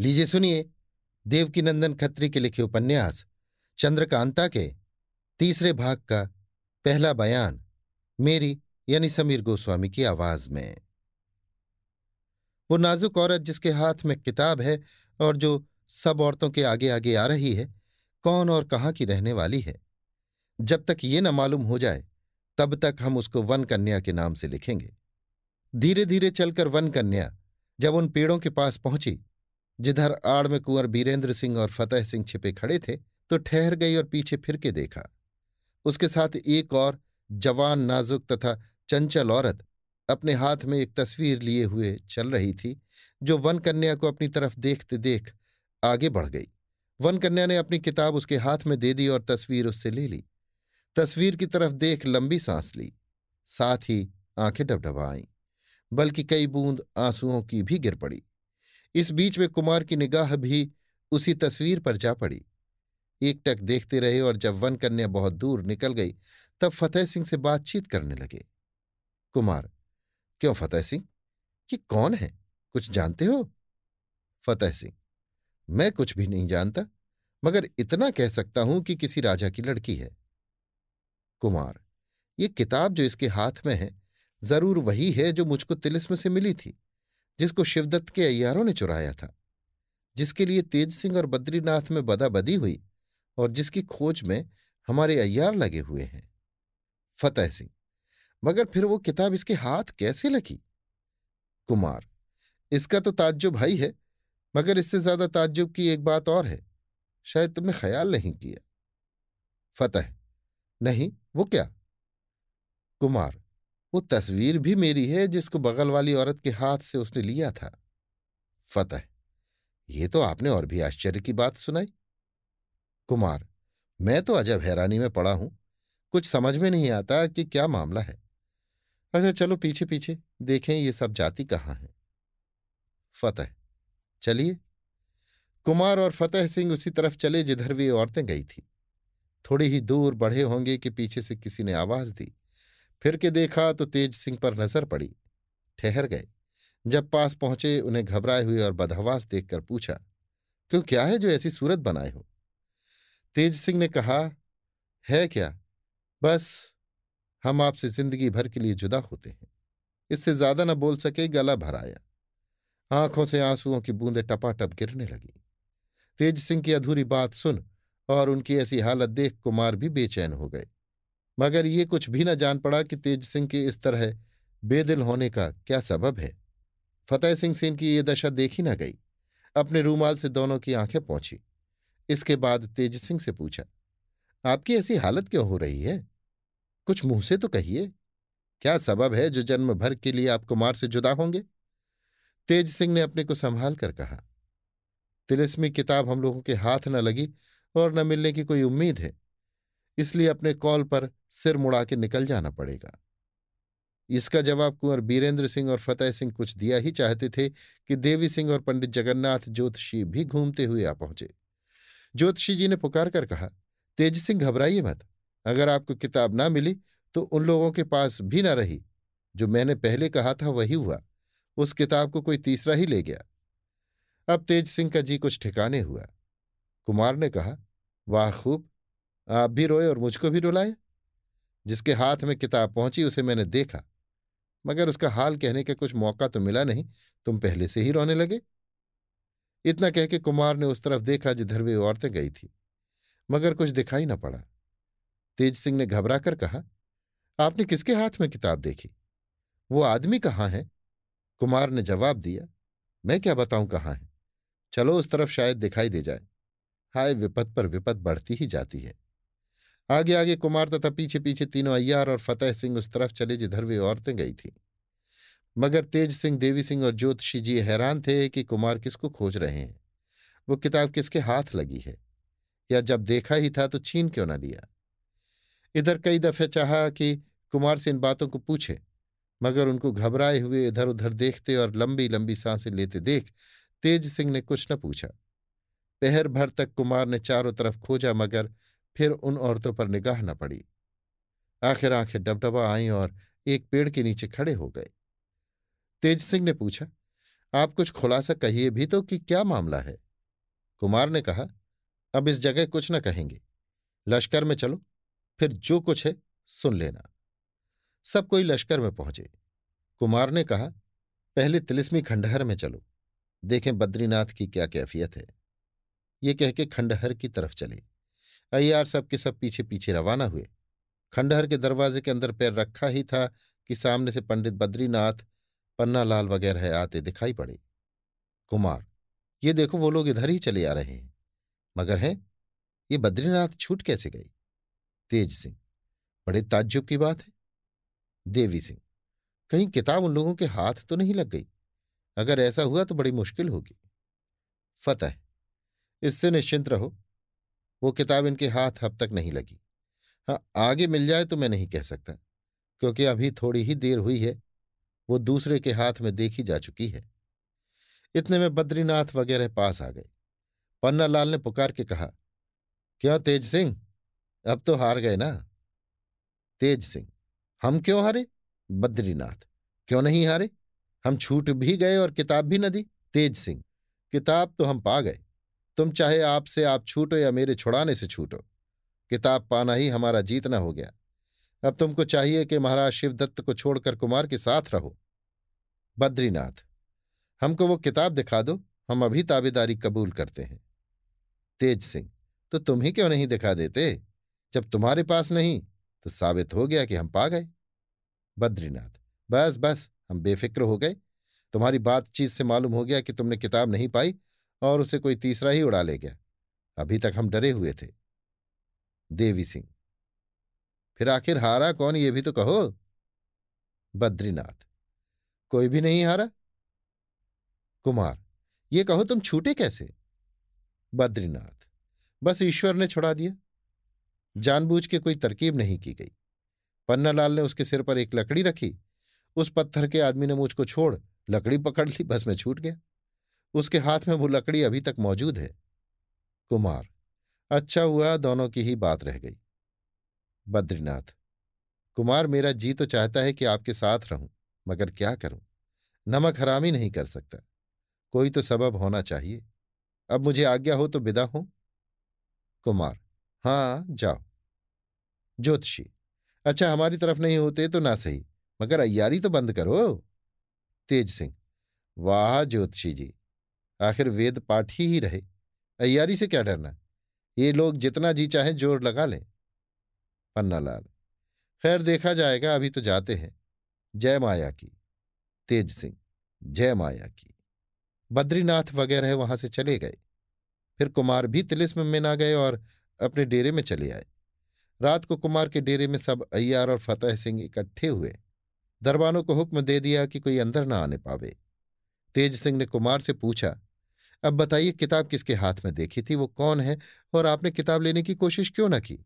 लीजिए सुनिए, देवकीनंदन खत्री के लिखे उपन्यास, चंद्रकांता के, तीसरे भाग का, पहला बयान, मेरी यानी समीर गोस्वामी की आवाज़ में। वो नाजुक औरत जिसके हाथ में किताब है और जो सब औरतों के आगे आगे आ रही है, कौन और कहाँ की रहने वाली है? जब तक ये न मालूम हो जाए, तब तक हम उसको वन कन्या के नाम से लिखेंगे। धीरे धीरे चलकर वन कन्या जब उन पेड़ों के पास पहुँची जिधर आड़ में कुंवर बीरेंद्र सिंह और फतेह सिंह छिपे खड़े थे तो ठहर गई और पीछे फिर के देखा। उसके साथ एक और जवान नाजुक तथा चंचल औरत अपने हाथ में एक तस्वीर लिए हुए चल रही थी, जो वन कन्या को अपनी तरफ़ देखते देख आगे बढ़ गई। वन कन्या ने अपनी किताब उसके हाथ में दे दी और तस्वीर उससे ले ली। तस्वीर की तरफ़ देख लंबी सांस ली। साथ ही आँखें डबडबा आईं बल्कि कई बूंद आंसुओं की भी गिर पड़ी। इस बीच में कुमार की निगाह भी उसी तस्वीर पर जा पड़ी। एकटक देखते रहे और जब वन कन्या बहुत दूर निकल गई, तब फतेह सिंह से बातचीत करने लगे। कुमार, क्यों फतेह सिंह? ये कौन है? कुछ जानते हो? फतेह सिंह, मैं कुछ भी नहीं जानता, मगर इतना कह सकता हूँ कि किसी राजा की लड़की है। कुमार, ये किताब जो इसके हाथ में है, ज़रूर वही है जो मुझको तिलिस्म से मिली थी। जिसको शिवदत्त के अयारों ने चुराया था, जिसके लिए तेज सिंह और बद्रीनाथ में बदाबदी हुई और जिसकी खोज में हमारे अय्यार लगे हुए हैं। फतेह सिंह, मगर फिर वो किताब इसके हाथ कैसे लगी? कुमार, इसका तो ताज्जुब भाई है, मगर इससे ज़्यादा ताज्जुब की एक बात और है, शायद तुमने ख्याल नहीं किया। फतेह, नहीं, वो क्या? कुमार वो तस्वीर भी मेरी है जिसको बगल वाली औरत के हाथ से उसने लिया था। फतेह, ये तो आपने और भी आश्चर्य की बात सुनाई। कुमार, मैं तो अजब हैरानी में पड़ा हूँ। कुछ समझ में नहीं आता कि क्या मामला है। अच्छा चलो पीछे पीछे, देखें ये सब जाति कहाँ है। फतेह, चलिए। कुमार और फतेह सिंह उसी तरफ़ चले जिधर वे औरतें गई थी। थोड़ी ही दूर बढ़े होंगे कि पीछे से किसी ने आवाज़ दी। फिर के देखा तो तेज सिंह पर नज़र पड़ी। ठहर गए। जब पास पहुँचे, उन्हें घबराए हुए और बदहवास देखकर पूछा, क्यों, क्या है जो ऐसी सूरत बनाए हो? तेज सिंह ने कहा, है क्या? बस, हम आपसे ज़िंदगी भर के लिए जुदा होते हैं। इससे ज़्यादा न बोल सके, गला भर आया। आँखों से आंसुओं की बूंदें टपाटप गिरने लगी। तेज सिंह की अधूरी बात सुन और उनकी ऐसी हालत देख कुमार भी बेचैन हो गए। मगर ये कुछ भी न जान पड़ा कि तेज सिंह के इस तरह बेदिल होने का क्या सबब है। फतेह सिंह से इनकी ये दशा देखी न गई। अपने रूमाल से दोनों की आँखें पहुँची इसके बाद तेज सिंह से पूछा, आपकी ऐसी हालत क्यों हो रही है? कुछ मुँह से तो कहिए। क्या सबब है जो जन्म भर के लिए आप कुमार से जुदा होंगे? तेज सिंह ने अपने को संभाल कर कहा, तिलिस्मी किताब हम लोगों के हाथ न लगी और न मिलने की कोई उम्मीद है। इसलिए अपने कॉल पर सिर मुड़ा के निकल जाना पड़ेगा। इसका जवाब कुंवर बीरेंद्र सिंह और फतेह सिंह कुछ दिया ही चाहते थे कि देवी सिंह और पंडित जगन्नाथ ज्योतिषी भी घूमते हुए आ पहुँचे। ज्योतिषी जी ने पुकार कर कहा, तेज सिंह, घबराइए मत। अगर आपको किताब ना मिली तो उन लोगों के पास भी ना रही। जो मैंने पहले कहा था वही हुआ। उस किताब को कोई तीसरा ही ले गया। अब तेज सिंह का जी कुछ ठिकाने हुआ। कुमार ने कहा, वाह खूब! आप भी रोए और मुझको भी रुलाए। जिसके हाथ में किताब पहुँची, उसे मैंने देखा। मगर उसका हाल कहने का कुछ मौका तो मिला नहीं। तुम पहले से ही रोने लगे। इतना कह के कुमार ने उस तरफ़ देखा जिधर वे औरतें गई थी। मगर कुछ दिखाई न पड़ा। तेज सिंह ने घबरा कर कहा, आपने किसके हाथ में किताब देखी? वो आदमी कहाँ है? कुमार ने जवाब दिया, मैं क्या बताऊँ कहाँ है? चलो उस तरफ़ शायद दिखाई दे जाए। हाय विपत पर विपत बढ़ती ही जाती है। आगे आगे कुमार तथा पीछे पीछे तीनों अय्यार और फतेह सिंह उस तरफ़ चले जिधर वे औरतें गई थीं। मगर तेज सिंह, देवी सिंह और ज्योतिषी जी हैरान थे कि कुमार किसको खोज रहे हैं। वो किताब किसके हाथ लगी है? या जब देखा ही था तो छीन क्यों ना लिया? इधर कई दफे चाहा कि कुमार से इन बातों को पूछे, मगर उनको घबराए हुए इधर उधर देखते और लंबी लंबी साँसें लेते देख तेज सिंह ने कुछ न पूछा। पहर भर तक कुमार ने चारों तरफ़ खोजा मगर फिर उन औरतों पर निगाह न पड़ी। आखिर आँखें डबडबा आईं और एक पेड़ के नीचे खड़े हो गए। तेज सिंह ने पूछा, आप कुछ खुलासा कहिए भी तो कि क्या मामला है? कुमार ने कहा, अब इस जगह कुछ न कहेंगे। लश्कर में चलो, फिर जो कुछ है सुन लेना। सब कोई लश्कर में पहुँचे। कुमार ने कहा, पहले तिलिस्मी खंडहर में चलो। देखें बद्रीनाथ की क्या कैफियत है। ये कह के खंडहर की तरफ़ चले। अय्यार सब के सब पीछे पीछे रवाना हुए। खंडहर के दरवाजे के अंदर पैर रखा ही था कि सामने से पंडित बद्रीनाथ, पन्नालाल वगैरह आते दिखाई पड़े। कुमार, ये देखो वो लोग इधर ही चले आ रहे हैं। मगर हैं, ये बद्रीनाथ छूट कैसे गई? तेज सिंह, बड़े ताज्जुब की बात है। देवी सिंह, कहीं किताब उन लोगों के हाथ तो नहीं लग गई? अगर ऐसा हुआ तो बड़ी मुश्किल होगी। फतह, इससे निश्चिंत रहो। वो किताब इनके हाथ अब तक नहीं लगी। हाँ आगे मिल जाए तो मैं नहीं कह सकता, क्योंकि अभी थोड़ी ही देर हुई है, वो दूसरे के हाथ में देखी जा चुकी है। इतने में बद्रीनाथ वगैरह पास आ गए। पन्नालाल ने पुकार के कहा, क्यों तेज सिंह? अब तो हार गए ना? तेज सिंह, हम क्यों हारे? बद्रीनाथ, क्यों नहीं हारे? हम छूट भी गए और किताब भी न दी। तेज सिंह, किताब तो हम पा गए। तुम चाहे आपसे आप छूटो या मेरे छुड़ाने से छूटो। किताब पाना ही हमारा जीतना हो गया। अब तुमको चाहिए कि महाराज शिवदत्त को छोड़कर कुमार के साथ रहो। बद्रीनाथ, हमको वो किताब दिखा दो, हम अभी ताबेदारी कबूल करते हैं। तेज सिंह तो तुम ही क्यों नहीं दिखा देते? जब तुम्हारे पास नहीं तो साबित हो गया कि हम पा गए। बद्रीनाथ, बस बस, हम बेफिक्र हो गए। तुम्हारी बातचीत से मालूम हो गया कि तुमने किताब नहीं पाई और उसे कोई तीसरा ही उड़ा ले गया। अभी तक हम डरे हुए थे। देवी सिंह, फिर आखिर हारा कौन, ये भी तो कहो। बद्रीनाथ, कोई भी नहीं हारा। कुमार, ये कहो तुम छूटे कैसे? बद्रीनाथ, बस ईश्वर ने छुड़ा दिया। जानबूझ के कोई तरकीब नहीं की गई। पन्नालाल ने उसके सिर पर एक लकड़ी रखी। उस पत्थर के आदमी ने मुझको छोड़, लकड़ी पकड़ ली, बस मैं छूट गया। उसके हाथ में वो लकड़ी अभी तक मौजूद है। कुमार अच्छा हुआ दोनों की ही बात रह गई। बद्रीनाथ, कुमार मेरा जी तो चाहता है कि आपके साथ रहूँ, मगर क्या करूँ? नमक हरामी नहीं कर सकता। कोई तो सबब होना चाहिए। अब मुझे आज्ञा हो तो विदा हो। कुमार हाँ जाओ। ज्योतिषी अच्छा हमारी तरफ़ नहीं होते तो ना सही, मगर अयारी तो बंद करो। तेज सिंह, वाह ज्योतिषी जी आखिर वेद पाठी ही रहे। अयारी से क्या डरना? ये लोग जितना जी चाहे ज़ोर लगा लें। पन्नालाल, खैर देखा जाएगा, अभी तो जाते हैं। जय माया की। तेज सिंह, जय माया की। बद्रीनाथ वगैरह वहाँ से चले गए। फिर कुमार भी तिलिस्म में ना गए और अपने डेरे में चले आए। रात को कुमार के डेरे में सब अय्यार और फतेह सिंह इकट्ठे हुए। दरबानों को हुक्म दे दिया कि कोई अंदर ना आने पावे। तेज सिंह ने कुमार से पूछा अब बताइए, किताब किसके हाथ में देखी थी, वो कौन है और आपने किताब लेने की कोशिश क्यों ना की?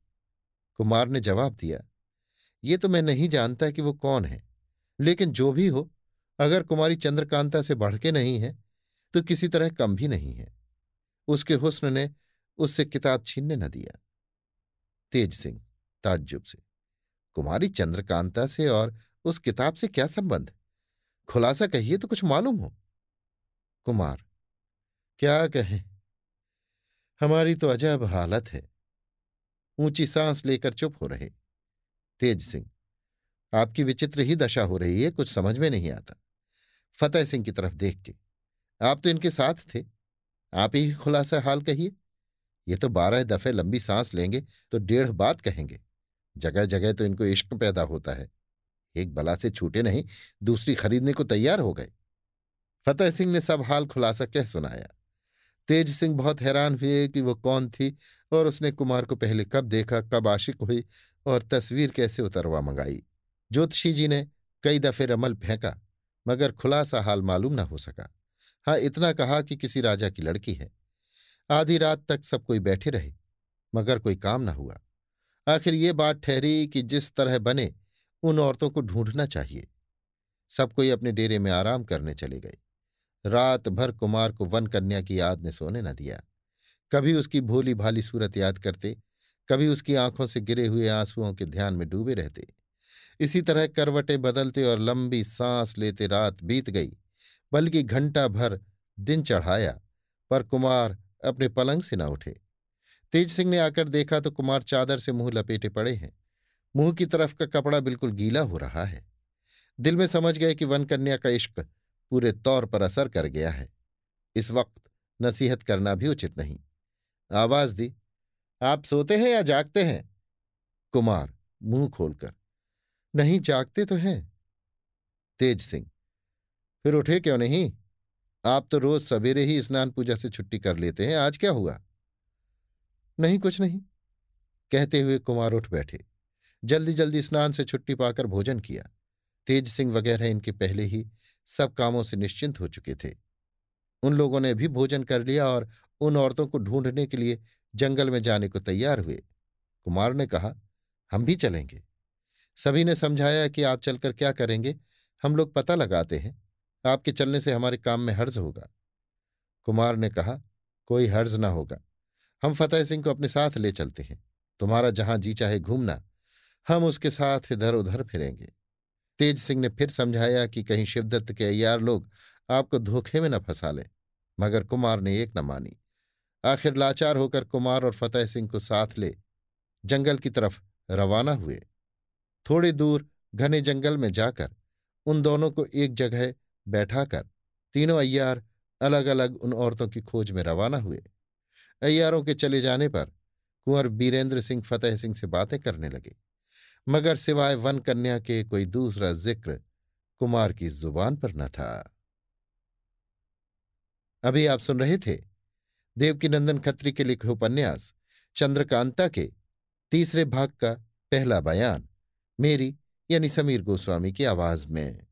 कुमार ने जवाब दिया, ये तो मैं नहीं जानता कि वो कौन है, लेकिन जो भी हो, अगर कुमारी चंद्रकांता से बढ़ के नहीं है तो किसी तरह कम भी नहीं है। उसके हुस्न ने उससे किताब छीनने न दिया। तेज सिंह, ताज्जुब से, कुमारी चंद्रकांता से और उस किताब से क्या संबंध? खुलासा कहिए तो कुछ मालूम हो। कुमार क्या कहें? हमारी तो अजब हालत है। ऊँची सांस लेकर चुप हो रहे। तेज सिंह, आपकी विचित्र ही दशा हो रही है, कुछ समझ में नहीं आता। फतेह सिंह की तरफ़ देख के, आप तो इनके साथ थे। आप ही खुलासा हाल कहिए। ये तो बारह दफे लंबी सांस लेंगे तो डेढ़ बात कहेंगे। जगह जगह तो इनको इश्क पैदा होता है। एक बला से छूटे नहीं, दूसरी खरीदने को तैयार हो गए। फतेह सिंह ने सब हाल खुलासा कह सुनाया। तेज सिंह बहुत हैरान हुए कि वो कौन थी और उसने कुमार को पहले कब देखा, कब आशिक हुई और तस्वीर कैसे उतरवा मंगाई। ज्योतिषी जी ने कई दफे रमल फेंका, मगर खुलासा हाल मालूम न हो सका। हाँ इतना कहा कि किसी राजा की लड़की है। आधी रात तक सब कोई बैठे रहे, मगर कोई काम न हुआ। आखिर ये बात ठहरी कि जिस तरह बने, उन औरतों को ढूंढना चाहिए। सब कोई अपने डेरे में आराम करने चले गए। रात भर कुमार को वन कन्या की याद ने सोने न दिया। कभी उसकी भोली भाली सूरत याद करते, कभी उसकी आँखों से गिरे हुए आंसुओं के ध्यान में डूबे रहते। इसी तरह करवटें बदलते और लंबी सांस लेते रात बीत गई, बल्कि घंटा भर दिन चढ़ाया, पर कुमार अपने पलंग से न उठे। तेज सिंह ने आकर देखा तो कुमार चादर से मुँह लपेटे पड़े हैं। मुँह की तरफ़ का कपड़ा बिल्कुल गीला हो रहा है। दिल में समझ गए कि वन कन्या का इश्क पूरे तौर पर असर कर गया है। इस वक्त नसीहत करना भी उचित नहीं। आवाज़ दी, आप सोते हैं या जागते हैं? कुमार मुँह खोलकर, नहीं, जागते तो हैं। तेज सिंह, फिर उठे क्यों नहीं? आप तो रोज सवेरे ही स्नान पूजा से छुट्टी कर लेते हैं, आज क्या हुआ? नहीं, कुछ नहीं। कहते हुए कुमार उठ बैठे जल्दी जल्दी स्नान से छुट्टी पाकर भोजन किया। तेज सिंह वगैरह इनके पहले ही सब कामों से निश्चिंत हो चुके थे। उन लोगों ने भी भोजन कर लिया और उन औरतों को ढूँढने के लिए जंगल में जाने को तैयार हुए। कुमार ने कहा, हम भी चलेंगे। सभी ने समझाया कि आप चलकर क्या करेंगे, हम लोग पता लगाते हैं, आपके चलने से हमारे काम में हर्ज होगा। कुमार ने कहा, कोई हर्ज ना होगा। हम फतेह सिंह को अपने साथ ले चलते हैं। तुम्हारा जहाँ जी चाहे घूमना, हम उसके साथ इधर उधर फिरेंगे। तेज सिंह ने फिर समझाया कि कहीं शिवदत्त के अयार लोग आपको धोखे में न फंसा लें, मगर कुमार ने एक न मानी। आखिर लाचार होकर कुमार और फतेह सिंह को साथ ले जंगल की तरफ़ रवाना हुए। थोड़ी दूर घने जंगल में जाकर उन दोनों को एक जगह बैठाकर तीनों अय्यार अलग अलग उन औरतों की खोज में रवाना हुए। अय्यारों के चले जाने पर कुंवर बीरेंद्र सिंह, फतेह सिंह से बातें करने लगे। मगर सिवाय वन कन्या के कोई दूसरा ज़िक्र कुमार की ज़ुबान पर न था। अभी आप सुन रहे थे देवकीनंदन खत्री के लिखे उपन्यास चंद्रकांता के तीसरे भाग का पहला बयान, मेरी यानी समीर गोस्वामी की आवाज़ में।